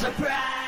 surprise!